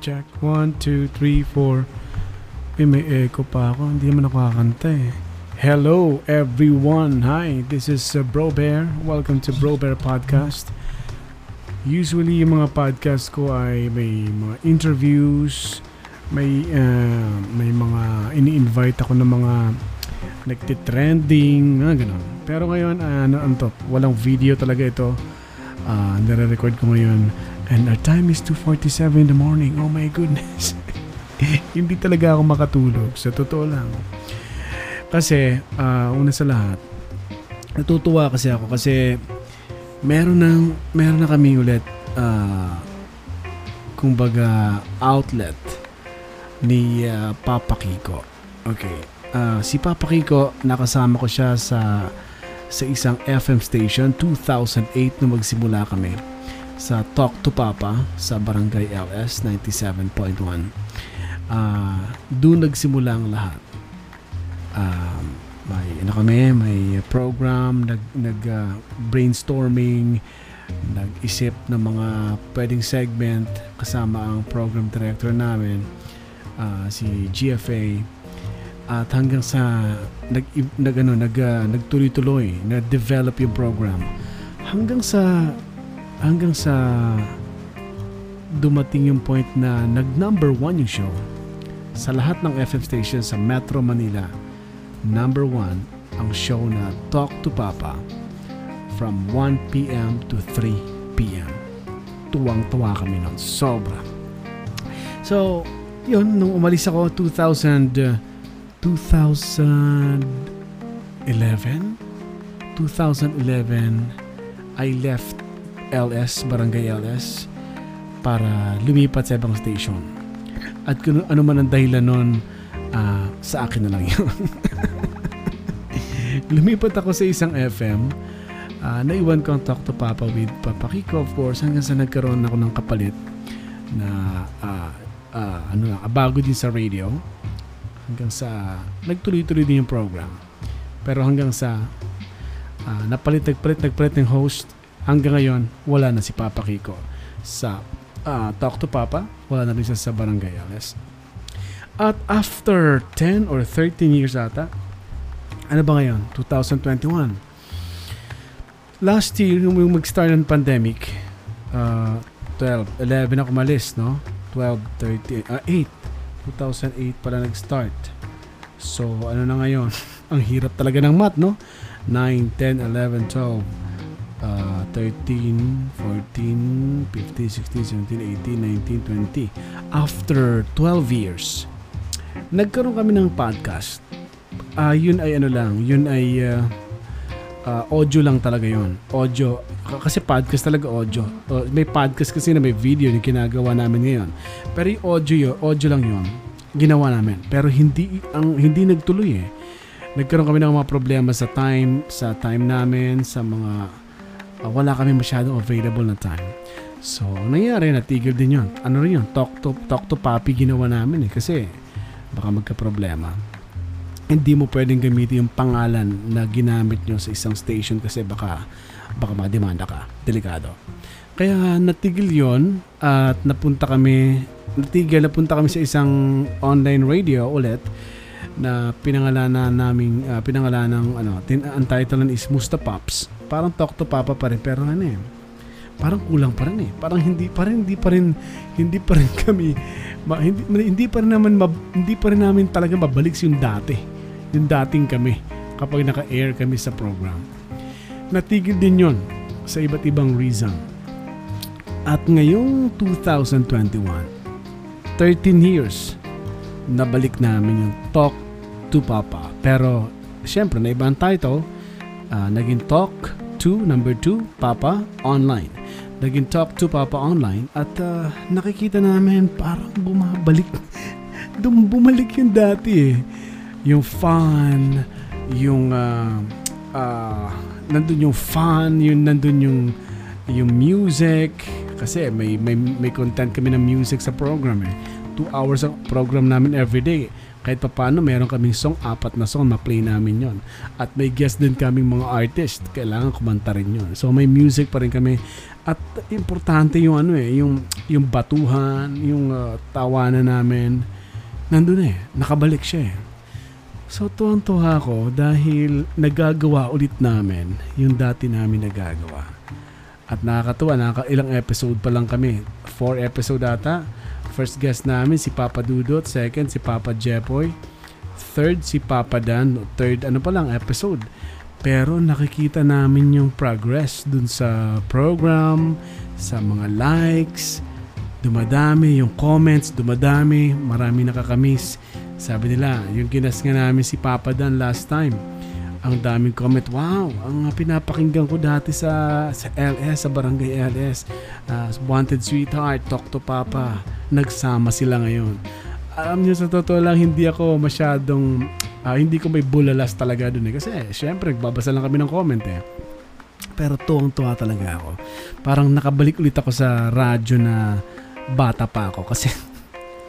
check. One, two, three, four. Eh, may echo pa ako. Hindi naman ako kakanta eh. Hello everyone. Hi, this is uh, Bro Bear. Welcome to Bro Bear Podcast. Usually yung mga podcast ko ay may mga interviews, may uh, may mga ini-invite ako ng mga nagtitrending, na ganun. Pero ngayon, ano, ano to, walang video talaga ito. Uh, nare-record ko ngayon. And our time is 2.47 in the morning. Oh my goodness. Hindi talaga ako makatulog. Sa totoo lang. Kasi, uh, una sa lahat, natutuwa kasi ako kasi meron na, meron na kami ulit uh, kumbaga outlet ni uh, Papa Kiko. Okay. Uh, si Papa Kiko, nakasama ko siya sa sa isang FM station 2008 nung magsimula kami sa Talk to Papa sa Barangay LS 97.1. Uh, doon nagsimula ang lahat um, may ano kami, may program, nag, nag uh, brainstorming, nag-isip ng mga pwedeng segment kasama ang program director namin, uh, si GFA. At hanggang sa nag, nag ano, nag, uh, nagtuloy-tuloy, na-develop yung program. Hanggang sa hanggang sa dumating yung point na nag number one yung show sa lahat ng FM stations sa Metro Manila number one ang show na Talk to Papa from 1 p.m. to 3 p.m. Tuwang-tuwa kami nun. Sobra. So, yun, nung umalis ako 2000, uh, 2011, 2011, I left LS, Barangay LS, para lumipat sa ibang station. At kung ano man ang dahilan nun, uh, sa akin na lang yun. Lumipat ako sa isang FM. Uh, ah, naiwan ko ang Talk to Papa with Papa Kiko, of course, hanggang sa nagkaroon ako ng kapalit na uh, uh, ano lang, bago din sa radio. Hanggang sa nagtuloy-tuloy din yung program. Pero hanggang sa uh, napalit, nagpalit, nagpalit ng host, hanggang ngayon, wala na si Papa Kiko sa uh, Talk to Papa. Wala na rin siya sa Barangay Alice. At after 10 or 13 years ata, ano ba ngayon? 2021. Last year, yung mag-start ng pandemic, uh, 12, 11 ako malis, no? 12, 13, uh, 8. 2008 pala nag-start. So, ano na ngayon? Ang hirap talaga ng math, no? 9, 10, 11, 12, uh, 13, 14, 15, 16, 17, 18, 19, 20. After 12 years, nagkaroon kami ng podcast. Uh, yun ay ano lang, yun ay uh, uh, audio lang talaga yun. Audio. Kasi podcast talaga audio. Uh, may podcast kasi na may video yung ginagawa namin ngayon. Pero yung audio yun, audio lang yun. Ginawa namin. Pero hindi, ang, hindi nagtuloy eh. Nagkaroon kami ng mga problema sa time, sa time namin, sa mga, uh, wala kami masyadong available na time. So, nangyari, natigil din yun. Ano rin yun? Talk to, talk to papi ginawa namin eh. Kasi, baka magka-problema. Hindi mo pwedeng gamitin yung pangalan na ginamit nyo sa isang station kasi baka baka mademanda ka. Delikado. Kaya natigil yon at napunta kami natigil napunta kami sa isang online radio ulit na pinangalanan naming uh, pinangalanan ng ano tin, ang title is Musta Pops parang talk to papa pa rin pero ano eh parang kulang pa rin eh parang hindi pa rin hindi pa rin hindi pa rin kami ma, hindi, hindi pa rin naman mab, hindi pa rin namin talaga mabalik yung dati. Yung dating kami kapag naka-air kami sa program. Natigil din yon sa iba't ibang reason. At ngayong 2021, 13 years, nabalik namin yung Talk to Papa. Pero, syempre, na ibang title, uh, naging Talk to number 2, Papa Online. Naging Talk to Papa online at uh, nakikita namin parang bumabalik. Dum bumalik yung dati eh. Yung fun yung uh, uh, nandun yung fun yung nandun yung yung music. Kasi may may may content kami ng music sa program eh. 2 hours ang program namin every day kahit pa paano meron kaming song, apat na song, ma-play namin yon At may guest din kaming mga artist, kailangan kumanta rin yon So may music pa rin kami. At importante yung ano eh, yung, yung batuhan, yung uh, tawanan namin. Nandun eh, nakabalik siya eh. So tuwang-tuwa ako dahil nagagawa ulit namin yung dati namin nagagawa. At nakakatuwa, nakaka ilang episode pa lang kami. Four episode ata First guest namin si Papa Dudot, second si Papa Jepoy, third si Papa Dan, third ano pa lang episode. Pero nakikita namin yung progress dun sa program, sa mga likes, dumadami yung comments, dumadami, marami nakakamiss. Sabi nila, yung ginas nga namin si Papa Dan last time, ang daming comment, wow, ang pinapakinggan ko dati sa sa LS, sa Barangay LS, uh, Wanted Sweetheart, Talk to Papa, nagsama sila ngayon. Alam niyo sa totoo lang, hindi ako masyadong, uh, hindi ko may bulalas talaga dun eh. Kasi eh, syempre, nagbabasa lang kami ng comment eh. Pero tuwang-tuwa talaga ako. Parang nakabalik ulit ako sa radyo na bata pa ako. Kasi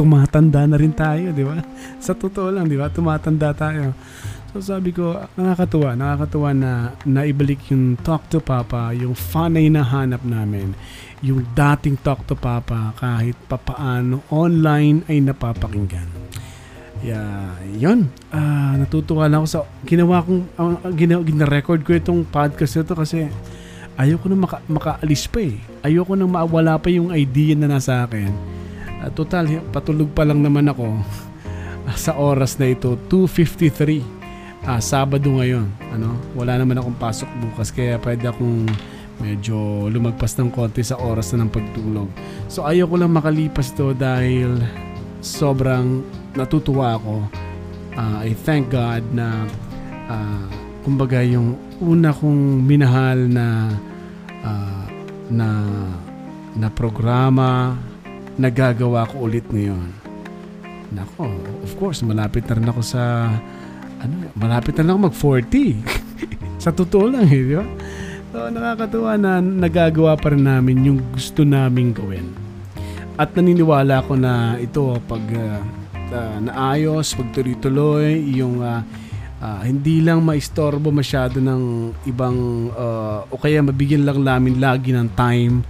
tumatanda na rin tayo, di ba? Sa totoo lang, di ba? Tumatanda tayo. So sabi ko, nakakatuwa, nakakatuwa na naibalik yung Talk to Papa, yung fun na hinahanap namin, yung dating Talk to Papa kahit papaano online ay napapakinggan. Yeah, yun. Uh, natutuwa lang ako sa ginawa kong uh, gina, gina-record ko itong podcast na kasi ayoko na maka, makaalis pa eh. Ayoko na mawala pa yung idea na nasa akin. Uh, total, patulog pa lang naman ako sa oras na ito, 2.53 ah, Sabado ngayon. Ano? Wala naman akong pasok bukas kaya pwede akong medyo lumagpas ng konti sa oras na ng pagtulog. So ayoko lang makalipas to dahil sobrang natutuwa ako. Uh, I thank God na uh, kumbaga yung una kong minahal na uh, na na programa nagagawa ko ulit ngayon. Nako, of course, malapit na rin ako sa ano, malapit na lang mag-40. sa totoo lang eh, di ba? So, nakakatuwa na nagagawa pa rin namin yung gusto naming gawin. At naniniwala ko na ito pag uh, uh, naayos, pag tuloy-tuloy, yung uh, uh, hindi lang maistorbo masyado ng ibang uh, o kaya mabigyan lang namin lagi ng time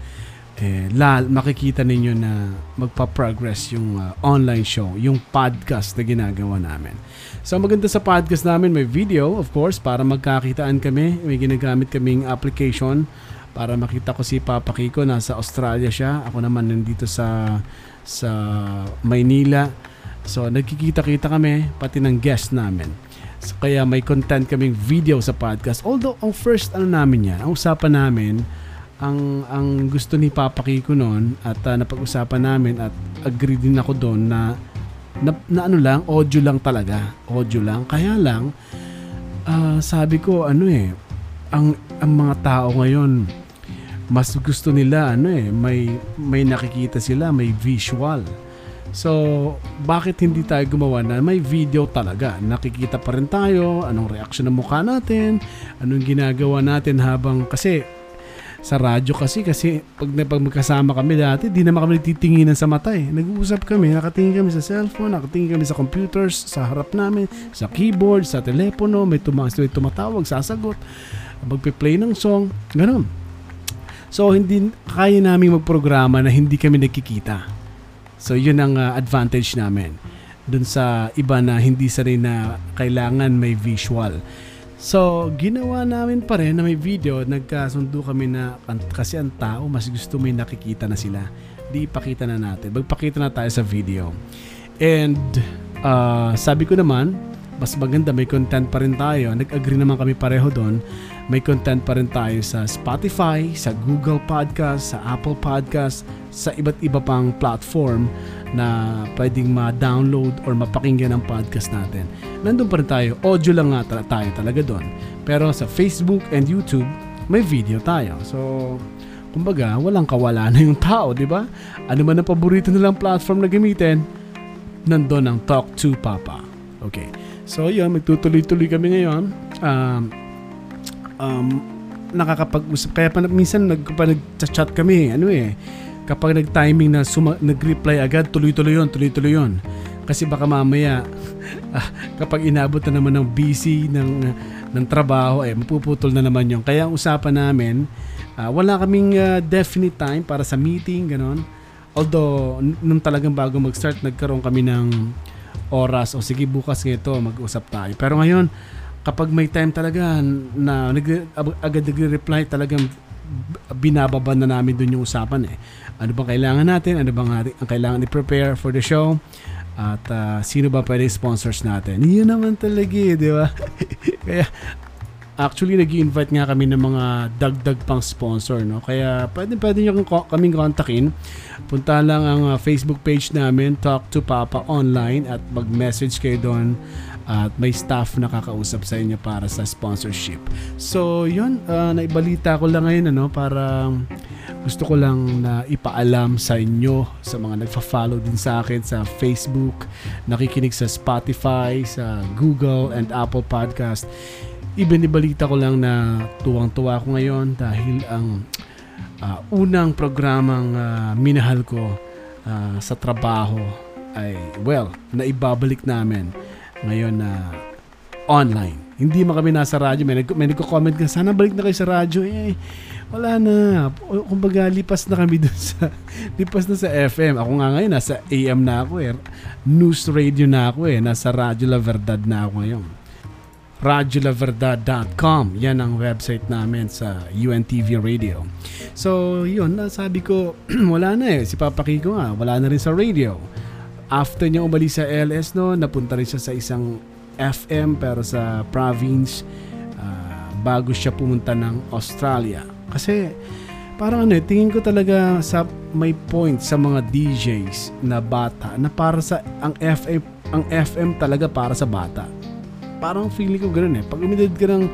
eh, la, makikita ninyo na magpa-progress yung uh, online show, yung podcast na ginagawa namin. So maganda sa podcast namin, may video of course para magkakitaan kami. May ginagamit kaming application para makita ko si Papa Kiko nasa Australia siya. Ako naman nandito sa sa Maynila. So nagkikita-kita kami pati ng guest namin. So, kaya may content kaming video sa podcast. Although ang first ano namin yan, ang usapan namin ang ang gusto ni Papa Kiko noon at uh, napag-usapan namin at agree din ako doon na na, na ano lang, audio lang talaga. Audio lang. Kaya lang, uh, sabi ko, ano eh, ang, ang mga tao ngayon, mas gusto nila, ano eh, may, may nakikita sila, may visual. So, bakit hindi tayo gumawa na may video talaga? Nakikita pa rin tayo, anong reaction ng mukha natin, anong ginagawa natin habang, kasi sa radyo kasi kasi pag, pag magkasama kami dati di naman kami nagtitinginan sa mata eh. Nag-uusap kami nakatingin kami sa cellphone nakatingin kami sa computers sa harap namin sa keyboard sa telepono may, tuma- may tumatawag sasagot magpe-play ng song ganun. So hindi kaya namin magprograma na hindi kami nagkikita. So yun ang uh, advantage namin dun sa iba na hindi sa rin na kailangan may visual So, ginawa namin pa rin na may video, nagkasundo kami na kasi ang tao mas gusto may nakikita na sila. Di ipakita na natin. Magpakita na tayo sa video. And uh, sabi ko naman, mas maganda may content pa rin tayo. Nag-agree naman kami pareho doon. May content pa rin tayo sa Spotify, sa Google Podcast, sa Apple Podcast, sa iba't iba pang platform na pwedeng ma-download or mapakinggan ang podcast natin. Nandun pa rin tayo. Audio lang nga tayo talaga doon. Pero sa Facebook and YouTube, may video tayo. So, kumbaga, walang kawala na yung tao, di ba? Ano man ang paborito nilang platform na gamitin, nandun ang Talk to Papa. Okay. So, yun, magtutuloy-tuloy kami ngayon. Um, um, nakakapag-usap. Kaya pa minsan nag, nag-chat kami, ano eh, kapag nag-timing na suma- nag-reply agad, tuloy-tuloy yon tuloy-tuloy yon Kasi baka mamaya, ah, kapag inabot na naman ng busy ng, ng trabaho, eh, mapuputol na naman yun. Kaya ang usapan namin, ah, wala kaming ah, definite time para sa meeting, ganon. Although, nung talagang bago mag-start, nagkaroon kami ng oras, o sige bukas ngito, mag-usap tayo. Pero ngayon, kapag may time talaga na nag- agad nagre-reply, talagang binababa na namin dun yung usapan eh. Ano bang kailangan natin? Ano bang ang kailangan i-prepare for the show? At ah, sino ba pwede sponsors natin? Yun naman talaga eh, di ba? Kaya actually nag invite nga kami ng mga dagdag pang sponsor no kaya pwede pwede kong- kaming kontakin punta lang ang ah, Facebook page namin Talk to Papa Online at mag-message kayo doon at may staff na kakausap sa inyo para sa sponsorship. So, yun, ah, naibalita ko lang ngayon ano para gusto ko lang na ipaalam sa inyo sa mga nagfa-follow din sa akin sa Facebook, nakikinig sa Spotify, sa Google and Apple Podcast. Ibinibalita ko lang na tuwang-tuwa ako ngayon dahil ang ah, unang programang ah, minahal ko ah, sa trabaho ay well, naibabalik namin ngayon na online. Hindi man kami nasa radyo. May, nag- may nagko-comment ka, sana balik na kayo sa radyo. Eh, wala na. O- Kumbaga, lipas na kami dun sa, lipas na sa FM. Ako nga ngayon, nasa AM na ako eh. News radio na ako eh. Nasa Radyo La Verdad na ako ngayon. radyolaverdad.com Yan ang website namin sa UNTV Radio. So, yun, sabi ko, wala na eh. Si Papa Kiko nga, wala na rin sa radio. After niya umalis sa LS no, napunta rin siya sa isang FM pero sa province ah, bago siya pumunta ng Australia. Kasi parang ano, eh, tingin ko talaga sa may point sa mga DJs na bata na para sa ang FM ang FM talaga para sa bata. Parang feeling ko ganoon eh. Pag umidad ka ng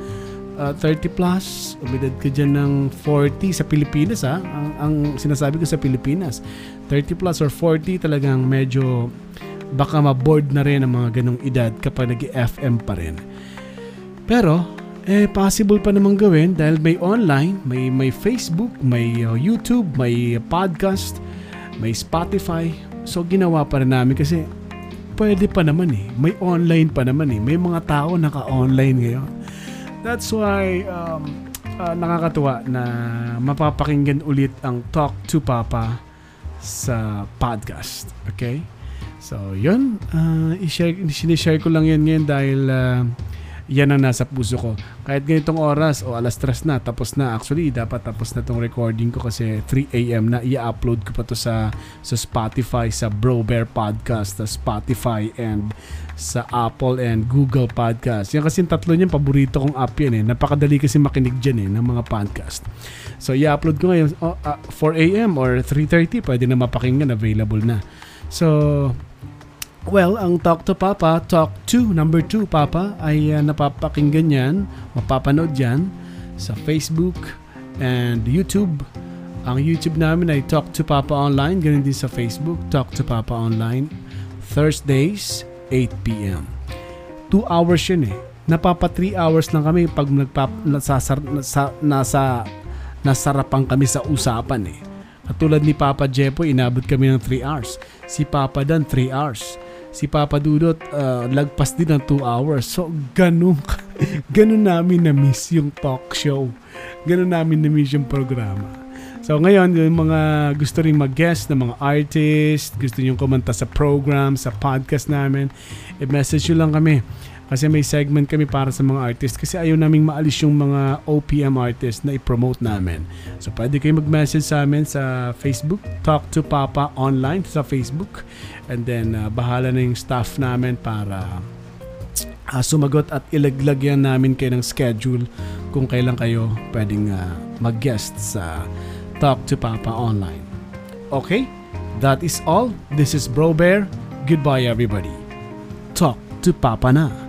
ah, 30 plus, umidad ka dyan ng 40 sa Pilipinas ha. Ang, ang sinasabi ko sa Pilipinas, 30 plus or 40 talagang medyo baka ma-board na rin ang mga ganong edad kapag nag-FM pa rin. Pero, eh, possible pa naman gawin dahil may online, may, may Facebook, may uh, YouTube, may podcast, may Spotify. So, ginawa pa rin namin kasi pwede pa naman eh. May online pa naman eh. May mga tao naka-online ngayon. That's why um, ah, nakakatuwa na mapapakinggan ulit ang Talk to Papa sa podcast. Okay? So, yun. Uh, i-share, sinishare ko lang yan ngayon dahil ah, yan ang nasa puso ko. Kahit ganitong oras o alas tres na, tapos na. Actually, dapat tapos na tong recording ko kasi 3 a.m. na. I-upload ko pa to sa, sa Spotify, sa Bro Bear Podcast, sa Spotify and sa Apple and Google Podcast. Yan kasi yung tatlo niyan, paborito kong app yan eh. Napakadali kasi makinig dyan eh, ng mga podcast. So, i-upload ko ngayon oh, ah, 4 a.m. or 3.30. Pwede na mapakinggan, available na. So, Well, ang Talk to Papa, Talk to number 2 Papa ay uh, napapakinggan yan, mapapanood yan sa Facebook and YouTube. Ang YouTube namin ay Talk to Papa Online, ganun din sa Facebook, Talk to Papa Online, Thursdays, 8pm. 2 hours yun eh. Napapa 3 hours lang kami pag nagpap, nasasar, nasa, nasa, nasarapan kami sa usapan eh. Katulad ni Papa Jepo, inabot kami ng 3 hours. Si Papa Dan, 3 hours si Papa Dudot uh, lagpas din ng 2 hours. So, ganun, ganun namin na-miss yung talk show. Ganun namin na-miss yung programa. So, ngayon, yung mga gusto rin mag-guest na mga artist, gusto nyo kumanta sa program, sa podcast namin, i-message nyo lang kami. Kasi may segment kami para sa mga artist kasi ayaw naming maalis yung mga OPM artist na i-promote namin. So pwede kayo mag-message sa amin sa Facebook, Talk to Papa Online sa Facebook. And then uh, bahala na yung staff namin para uh, sumagot at ilaglagyan namin kayo ng schedule kung kailan kayo pwedeng uh, mag-guest sa Talk to Papa Online. Okay? That is all. This is Bro Bear. Goodbye everybody. Talk to Papa na.